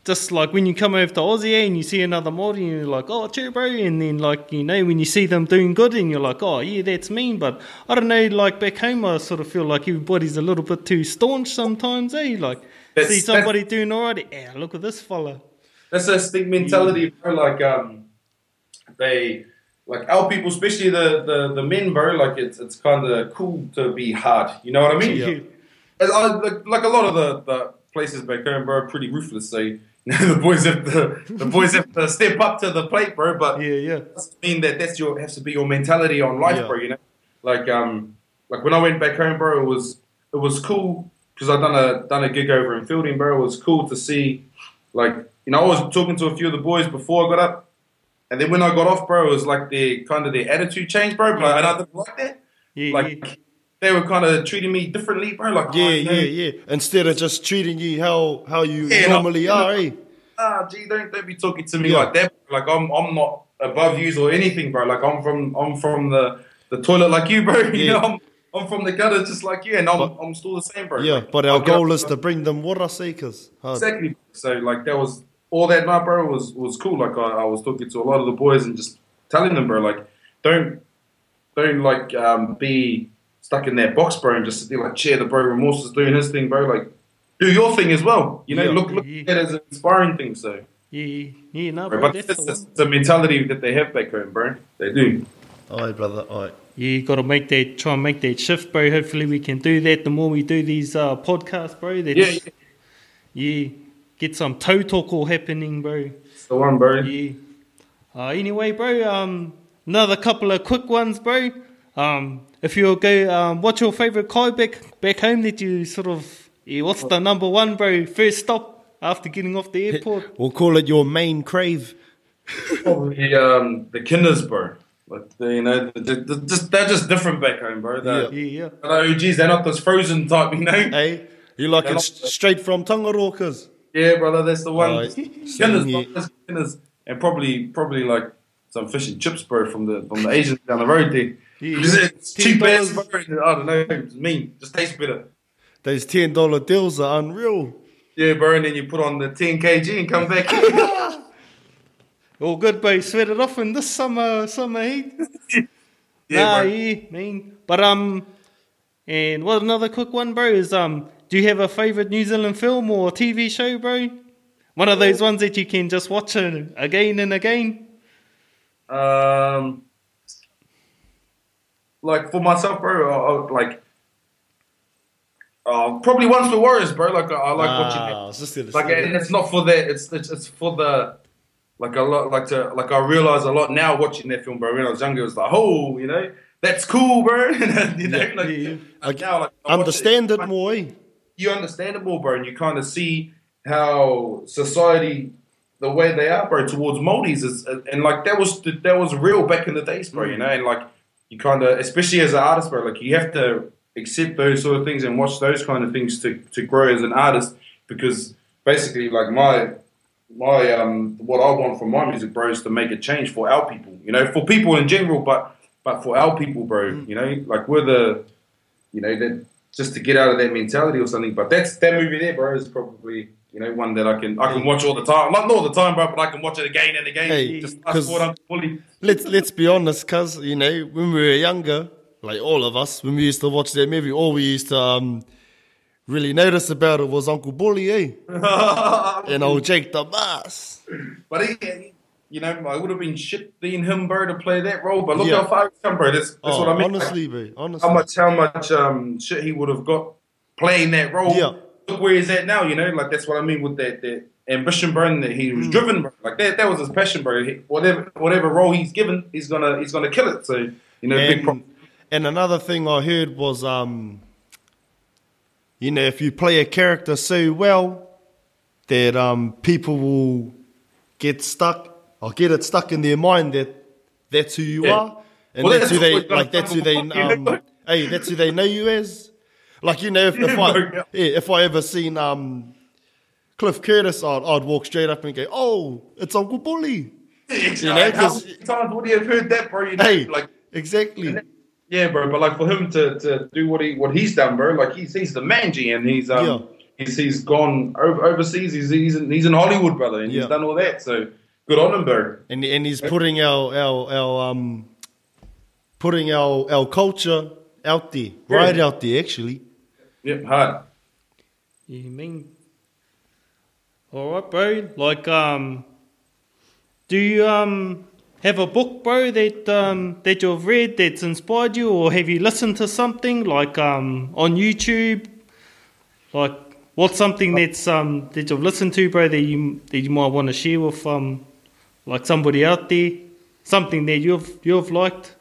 just like when you come over to Aussie eh, and you see another Māori and you're like, oh, cheer, bro. And then, like, you know, when you see them doing good and you're like, oh, yeah, that's mean. But I don't know, like, back home, I sort of feel like everybody's a little bit too staunch sometimes, eh? Like, That's- see somebody doing all right, yeah, look at this fella. That's a stick mentality, bro. Like um, they like our people, especially the the, the men, bro. Like it's it's kind of cool to be hard. You know what I mean? Yeah. I, like, like a lot of the, the places back home, bro, are pretty ruthless. So you know, the boys have to the boys have to step up to the plate, bro. But Yeah, yeah. doesn't mean that that's your has to be your mentality on life, Yeah. bro. You know, like um, like when I went back home, bro, it was it was cool because I done a done a gig over in Feilding, bro. It was cool to see, like you know, I was talking to a few of the boys before I got up, and then when I got off, bro, it was like their kind of their attitude changed, bro. But and I didn't like that. Yeah, Like yeah. they were kind of treating me differently, bro. Like yeah, oh, you yeah, yeah. Instead of just treating you how how you Yeah, normally no. are, eh? ah, gee, don't don't be talking to me Yeah. like that. Like I'm I'm not above you or anything, bro. Like I'm from I'm from the, the toilet like you, bro. You know, I'm, I'm from the gutter just like you, and I'm But- I'm still the same, bro. Yeah, but our goal is to bring them water seekers. Hard. exactly. So like that was all that night, bro. Was was cool. Like I, I was talking to a lot of the boys and just telling them, bro, like don't don't like um, be stuck in that box, bro, and just be like, cheer the bro. Remorse is doing his thing, bro. Like do your thing as well. You know, Yeah. look look at it as an inspiring thing. So. Yeah, yeah, no, Bro, bro, but that's it's, the it's, a mentality that they have back home, bro. They do. Aye, brother, aye. Yeah, you got to make that, try and make that shift, bro. Hopefully, we can do that. The more we do these uh, podcasts, bro, that Yeah, yeah. yeah, get some toe talk all happening, bro. It's the one, bro. Yeah. Uh, anyway, bro, um, another couple of quick ones, bro. Um, if you go, um, what's your favourite kai back back home that you sort of? Yeah, what's the number one, bro? First stop after getting off the airport. We'll call it your main crave. Probably um, the kinders, bro. Like the, you know, the, the, the, just they're just different back home, bro. They're, Yeah, yeah. Oh, geez, they're not this frozen type, you know. Hey, you like They're it not- straight from Tangaroa's? Yeah, brother, that's the one. Oh, Kinders, same here. bro, that's kinders, and probably probably like some fish and chips, bro, from the from the Asians down the road there. Yeah. It's cheap as, $10. bro. I don't know, it's mean, just tastes better. Those ten dollar deals are unreal. Yeah, bro, and then you put on the 10 kg and come back. All good, bro. Sweat it off in this summer summer heat. yeah, nah, bro. yeah, mean. But um, and what another quick one, bro, is um, do you have a favorite New Zealand film or TV show, bro? One of those ones that you can just watch it again and again. Um, like for myself, bro, I, I, like uh, probably Once Were Warriors, bro. Like I, I like watching Ah, it. I just Like and it's not for that. It's it's, it's for the like a lot like to like I realize a lot now watching that film, bro. When I was younger, it was like, oh, you know, that's cool, bro. you know, Yeah. like, Yeah. like now, like, I understand it like, more. eh? You understand it more, bro, and you kind of see how society, the way they are, bro, towards Māoris is, and like that was that was real back in the days, bro. You know, and like you kind of, especially as an artist, bro, like you have to accept those sort of things and watch those kind of things to to grow as an artist, because basically, like my my um what I want from my music, bro, is to make a change for our people. You know, for people in general, but but for our people, bro. You know, like we're the you know, that just to get out of that mentality or something. But that's that movie there, bro, is probably you know one that I can I can watch all the time. Not all the time, bro, but I can watch it again and again. Hey, just 'cause- up fully. Let's let's be honest, cuz you know when we were younger, like all of us, when we used to watch that movie, all we used to um, really notice about it was Uncle Bully, eh? and old Jake the Muss. But he, you know, I would have been shit being him, bro, to play that role. But look Yeah. how far he's come, bro. That's, that's Oh, what I mean. Like, honestly, bro, honestly. how much how much um shit he would have got playing that role. Yeah. Look where he's at now, you know, like that's what I mean with that that ambition, bro, and that he Mm. was driven, bro. Like that that was his passion, bro. He, whatever whatever role he's given, he's gonna he's gonna kill it. So you know, big pro- and, and another thing I heard was, um, you know, if you play a character so well that um, people will get stuck or get it stuck in their mind that that's who you Yeah. are, and Well, that's, that's who they like. That's who they know? um, hey, that's who they know you as. Like you know, if, if I Yeah. if I ever seen um, Cliff Curtis, I'd, I'd walk straight up and go, "Oh, it's Uncle Bully." you know, know, 'cause- how many times would he have heard that, bro? You know, Hey, like exactly. yeah, bro. But like for him to, to do what he what he's done, bro. Like he's he's the man, G, and he's um Yeah. he's he's gone over, overseas. He's he's in, he's in Hollywood, brother, and Yeah. he's done all that. So good on him, bro. and and he's putting our our our um putting our our culture out there, right out there actually. Yep, hard. You mean? All right, bro. Like, um, do you um have a book, bro, that um that you've read that's inspired you, or have you listened to something like um on YouTube? Like, what's something that's um that you've listened to, bro, that you that you might want to share with um like somebody out there? Something that you've you've liked.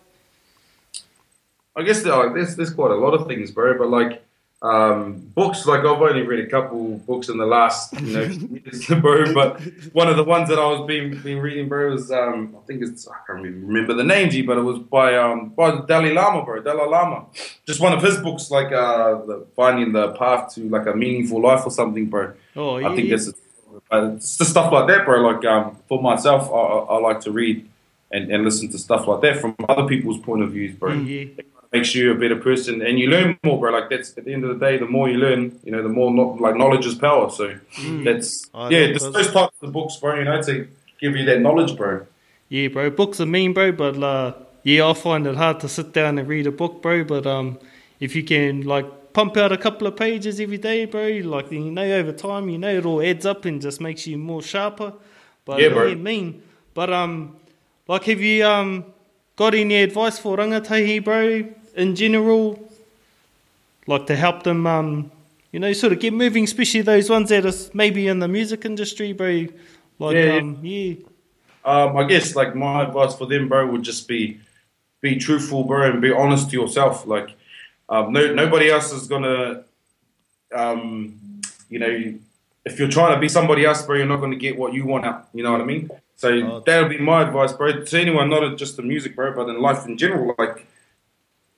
I guess there's there's quite a lot of things, bro. But like um, books, like I've only read a couple books in the last you know years, bro. But one of the ones that I was been been reading, bro, was um, I think it's I can't remember the name, G, but it was by um by the Dalai Lama, bro. Dalai Lama, just one of his books, like uh, the, finding the path to like a meaningful life or something, bro. Oh, yeah. I think that's uh, it's the stuff like that, bro. Like um, for myself, I, I, I like to read and, and listen to stuff like that from other people's point of views, bro. yeah. Makes you a better person, and you learn more, bro. Like that's at the end of the day, the more you learn, you know, the more no, like knowledge is power. So that's I yeah, know, just cuz- those types of books, bro. You know, to give you that knowledge, bro. Yeah, bro. Books are mean, bro. But uh, yeah, I find it hard to sit down and read a book, bro. But um, if you can like pump out a couple of pages every day, bro, like you know, over time, you know, it all adds up and just makes you more sharper. But Yeah, bro. mean. But um, like, have you um got any advice for rangatahi, bro, in general? Like to help them um. You know, sort of get moving, especially those ones that are maybe in the music industry, bro. Like, Yeah, yeah. um, yeah, Um, I guess like my advice for them, bro, would just be be truthful, bro, and be honest to yourself. Like, um, no, nobody else is gonna, um, you know, if you're trying to be somebody else, bro, you're not gonna get what you want out. You know what I mean? So Oh. that'll be my advice, bro, to anyone, not just the music, bro, but in life in general. Like,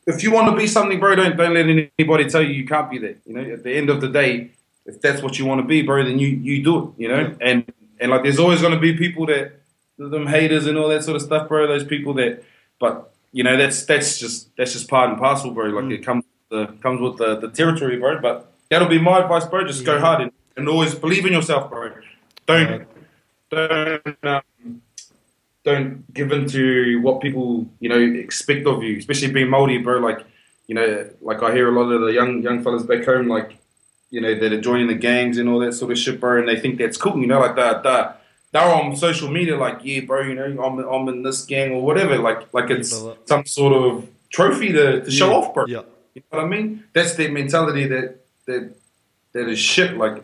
if you want to be something, bro, don't don't let anybody tell you you can't be that. You know, at the end of the day, if that's what you want to be, bro, then you you do it. You know, and and like there's always going to be people that them haters and all that sort of stuff, bro. Those people that, but you know, that's that's just that's just part and parcel, bro. Like it comes the comes with the, the territory, bro. But that'll be my advice, bro. Just go hard and, and always believe in yourself, bro. Don't don't um, don't give in to what people you know expect of you, especially being Māori, bro. Like you know, like I hear a lot of the young young fellas back home, like you know, that are joining the gangs and all that sort of shit, bro, and they think that's cool, you know, like that that they're on social media, like yeah, bro, you know, I'm I'm in this gang or whatever, like like it's some sort of trophy to, to show Yeah, off, bro. yeah. You know what I mean? That's their mentality that that that is shit. Like,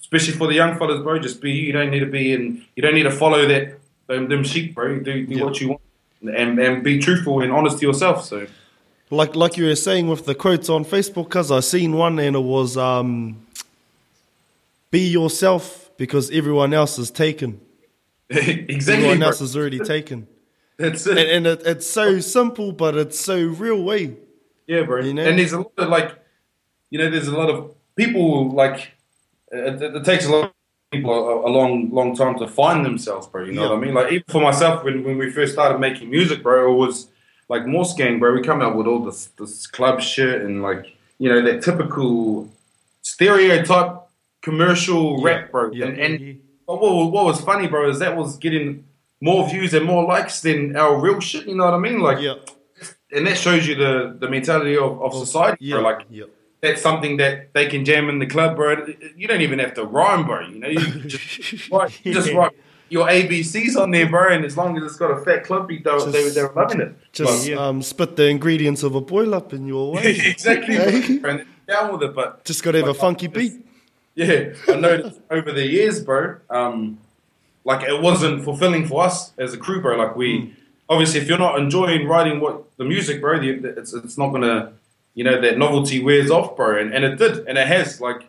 especially for the young fellas, bro. Just be you. You don't need to be in. You don't need to follow that them, them sheep, bro. Do do what you want, and and be truthful and honest to yourself. So Like like you were saying with the quotes on Facebook, cause I seen one and it was um, "Be yourself because everyone else is taken. exactly, Everyone else is already taken." That's it. And, and it, it's so simple, but it's so real. Way Yeah, bro. You know? And there's a lot of like, you know, there's a lot of people like. It, it, takes a lot of people a, a long, long time to find themselves, bro. You know Yeah. what I mean? Like even for myself, when, when we first started making music, bro, it was like Morse Gang, bro. We come out with all this this club shit and like you know that typical stereotype commercial rap, bro. Yeah. And, and mm-hmm. But what, was- what was funny, bro, is that was getting more views and more likes than our real shit. You know what I mean? Like yeah, and that shows you the, the mentality of, of society, yeah, bro. Like yeah. that's something that they can jam in the club, bro. You don't even have to rhyme, bro. You know, you just write, you just write your ABCs on there, bro. And as long as it's got a fat club beat, they, they, they're loving it. Just But- um, spit the ingredients of a boil up in your way. exactly. And down with it, but Just got to have a funky beat. yeah, I noticed over the years, bro. Um, like it wasn't fulfilling for us as a crew, bro. Like we, obviously, if you're not enjoying writing what the music, bro, the, it's it's not gonna, you know, that novelty wears off, bro. And and it did, and it has. Like,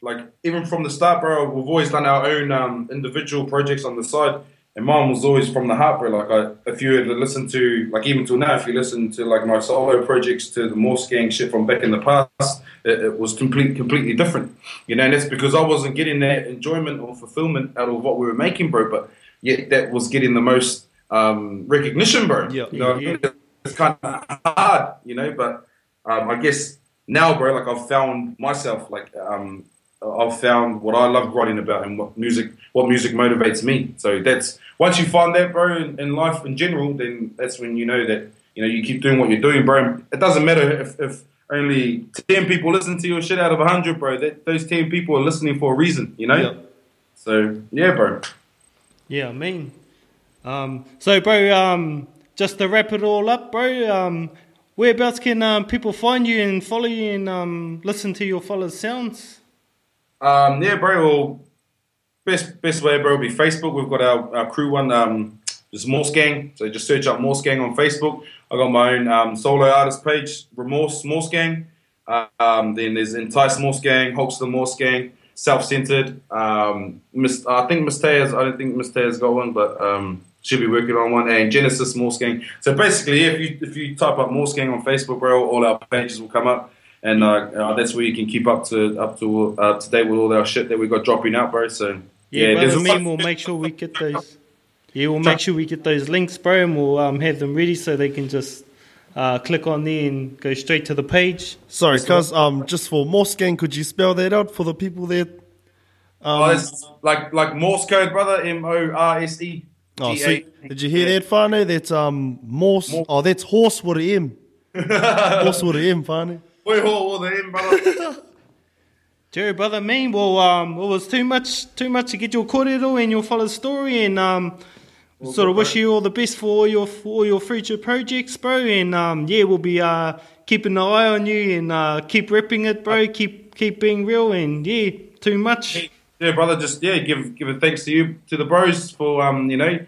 like even from the start, bro, we've always done our own um, individual projects on the side. And mine was always from the heart, bro. Like, I, if you had listened to, like, even till now, if you listen to, like, my solo projects to the Morse Gang shit from back in the past, it, it was complete, completely different. You know, and that's because I wasn't getting that enjoyment or fulfillment out of what we were making, bro. But yet that was getting the most um, recognition, bro. Yeah. You know It's kind of hard, you know, but um, I guess now, bro, like, I've found myself, like, um, I've found what I love writing about and what music what music motivates me. So that's once you find that, bro, in, in life in general, then that's when you know that you know you keep doing what you're doing, bro. It doesn't matter if, if only ten people listen to your shit out of hundred, bro. That those ten people are listening for a reason, you know. Yeah. So yeah, bro. Yeah, I mean. Um, so, bro, um, just to wrap it all up, bro, um, whereabouts can um, people find you and follow you and um, listen to your fellas' sounds? Um, yeah, bro. Well, best best way, bro, will be Facebook. We've got our, our crew one. Um, it's Morse Gang. So just search up Morse Gang on Facebook. I got my own um, solo artist page, Remorse Morse Gang. Uh, um, then there's Entice Morse Gang, Hulkster Morse Gang, Self Centered. Um, I think Miss. I don't think Miss Taya's got one, but um, she'll be working on one. And Genesis Morse Gang. So basically, if you if you type up Morse Gang on Facebook, bro, all our pages will come up. And uh, uh, that's where you can keep up to up to uh, to date with all our shit that we got dropping out, bro. So Yeah, yeah, brother, there's me, we'll make sure we get those. Yeah, we'll make sure we get those links, bro, and we'll um, have them ready so they can just uh, click on there and go straight to the page. Sorry, cuz um, just for Morse Gang, could you spell that out for the people there? Oh, it's like like Morse code, brother. M O R S E. Oh, G A. sweet. Did you hear that, Fano? That's um Morse. Morse. Oh, that's horse with a M. horse with a M, Fano. Wait, hold, hold the M, brother. Jerry, brother, me, well, um, it was too much, too much to get your kōrero and your fellas' story, and um, sort of wish you all the best for all your for all your future projects, bro. And um, yeah, we'll be uh keeping an eye on you and uh keep ripping it, bro. Keep keep being real, and yeah, too much. yeah, brother. Just yeah, give give a thanks to you to the bros for um you know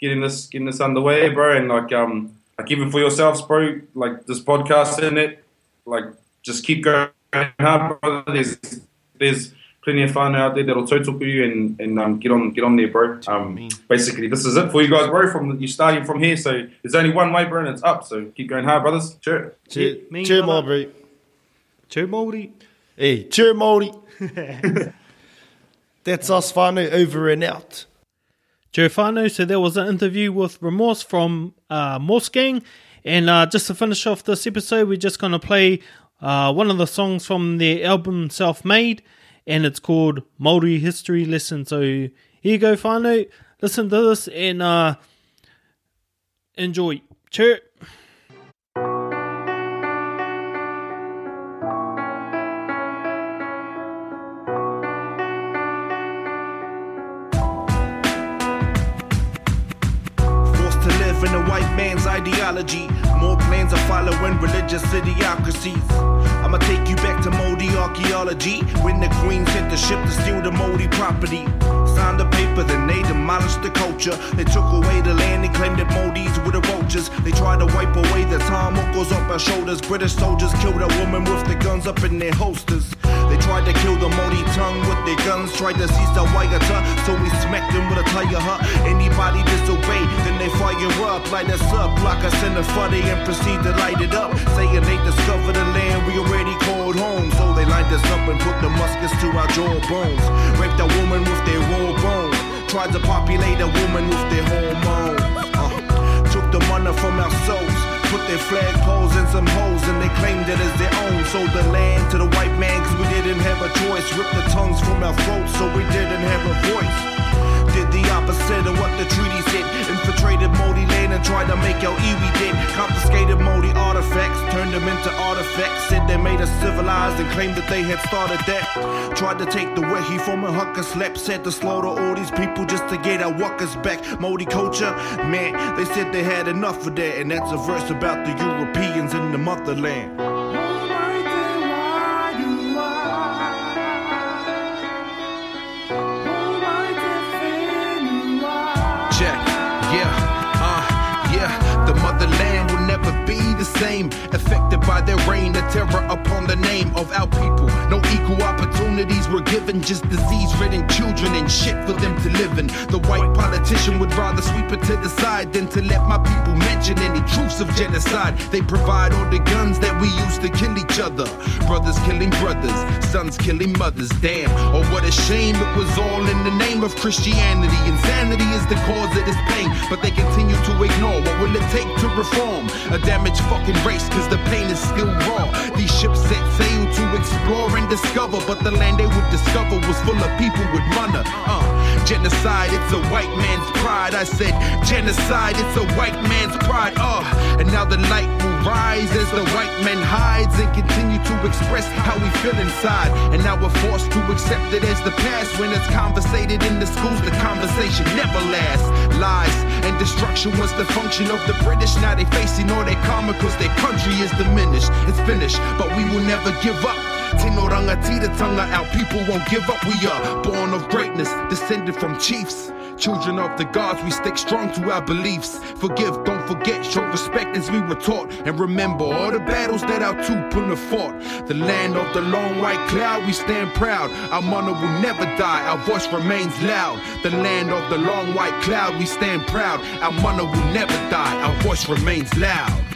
getting this getting this underway, bro. And like um like even for yourselves, bro, like this podcast in it, like just keep going hard, brother. There's there's plenty of fun out there that'll total you and and um, get on get on there, bro. Um, basically, this is it for you guys, bro. From you starting from here, so there's only one way, bro, and it's up. So keep going hard, brothers. Sure. Cheer, me, cheer brother. Marbury. Chur Māori. Hey, chur Māori. That's us whānau over and out. Joe Fano. So there was an interview with Remorse from uh, Morse Gang. And uh, just to finish off this episode, we're just going to play uh, one of the songs from their album Self Made. And it's called Māori History Lesson. So here you go, Fano. Listen to this and uh, enjoy. Cheer. Man's ideology. More plans are following religious idiocracies. I'ma take you back to Māori archaeology. When the queen sent the ship to steal the Māori property. Signed the paper, then they demolished the culture. They took away the land and claimed that Māoris were the roaches. They tried to wipe away the time off our shoulders. British soldiers killed a woman with the guns up in their holsters. They tried to kill the Māori tongue with their guns, tried to seize the Waiata, so we smacked them with a taiaha? Anybody disobey, then they fire up, light us up, lock us in the fuddy and proceed to light it up. Saying they discovered the land we already called home, so they lined us up and put the muskets to our jawbones. Raped a woman with their raw bones, tried to populate a woman with their hormones. Uh, took the money from our souls. Put their flagpoles in some holes and they claimed it as their own. Sold the land to the white man cause we didn't have a choice. Ripped the tongues from our throats so we didn't have a voice. Did the opposite of what the treaty said. Infiltrated Māori land and tried to make our Iwi did. Confiscated Māori artifacts, turned them into artifacts. Said they made us civilized and claimed that they had started that. Tried to take the wehi from a haka slap. Said to slaughter all these people just to get our wuckers back. Māori culture, man, they said they had enough of that. And that's a verse about the Europeans in the motherland. The same. Affected by their reign, a terror upon the name of our people. No equal opportunities were given, just disease ridden children and shit for them to live in. The white politician would rather sweep it to the side than to let my people mention any truths of genocide. They provide all the guns that we use to kill each other. Brothers killing brothers, sons killing mothers. Damn, oh what a shame it was all in the name of Christianity. Insanity is the cause of this pain, but they continue to ignore. What will it take to reform a damaged fucking race? Cause the pain is still raw. These ships set sail to explore and discover, but the land they would discover was full of people with money. Uh, genocide, it's a white man's pride. I said genocide, it's a white man's pride. Uh, and now the light will rise as the white man hides and continue to express how we feel inside. And now we're forced to accept it as the past. When it's conversated in the schools, the conversation never lasts. Lies and destruction was the function of the British. Now they facing all their karma cause their country is diminished. It's finished, but we will never give up. Tino rangatiratanga, our people won't give up. We are born of greatness, descended from chiefs. Children of the gods, we stick strong to our beliefs. Forgive, don't forget, show respect as we were taught. And remember all the battles that our two have fought. The land of the long white cloud, we stand proud. Our mana will never die, our voice remains loud. The land of the long white cloud, we stand proud. Our mana will never die, our voice remains loud.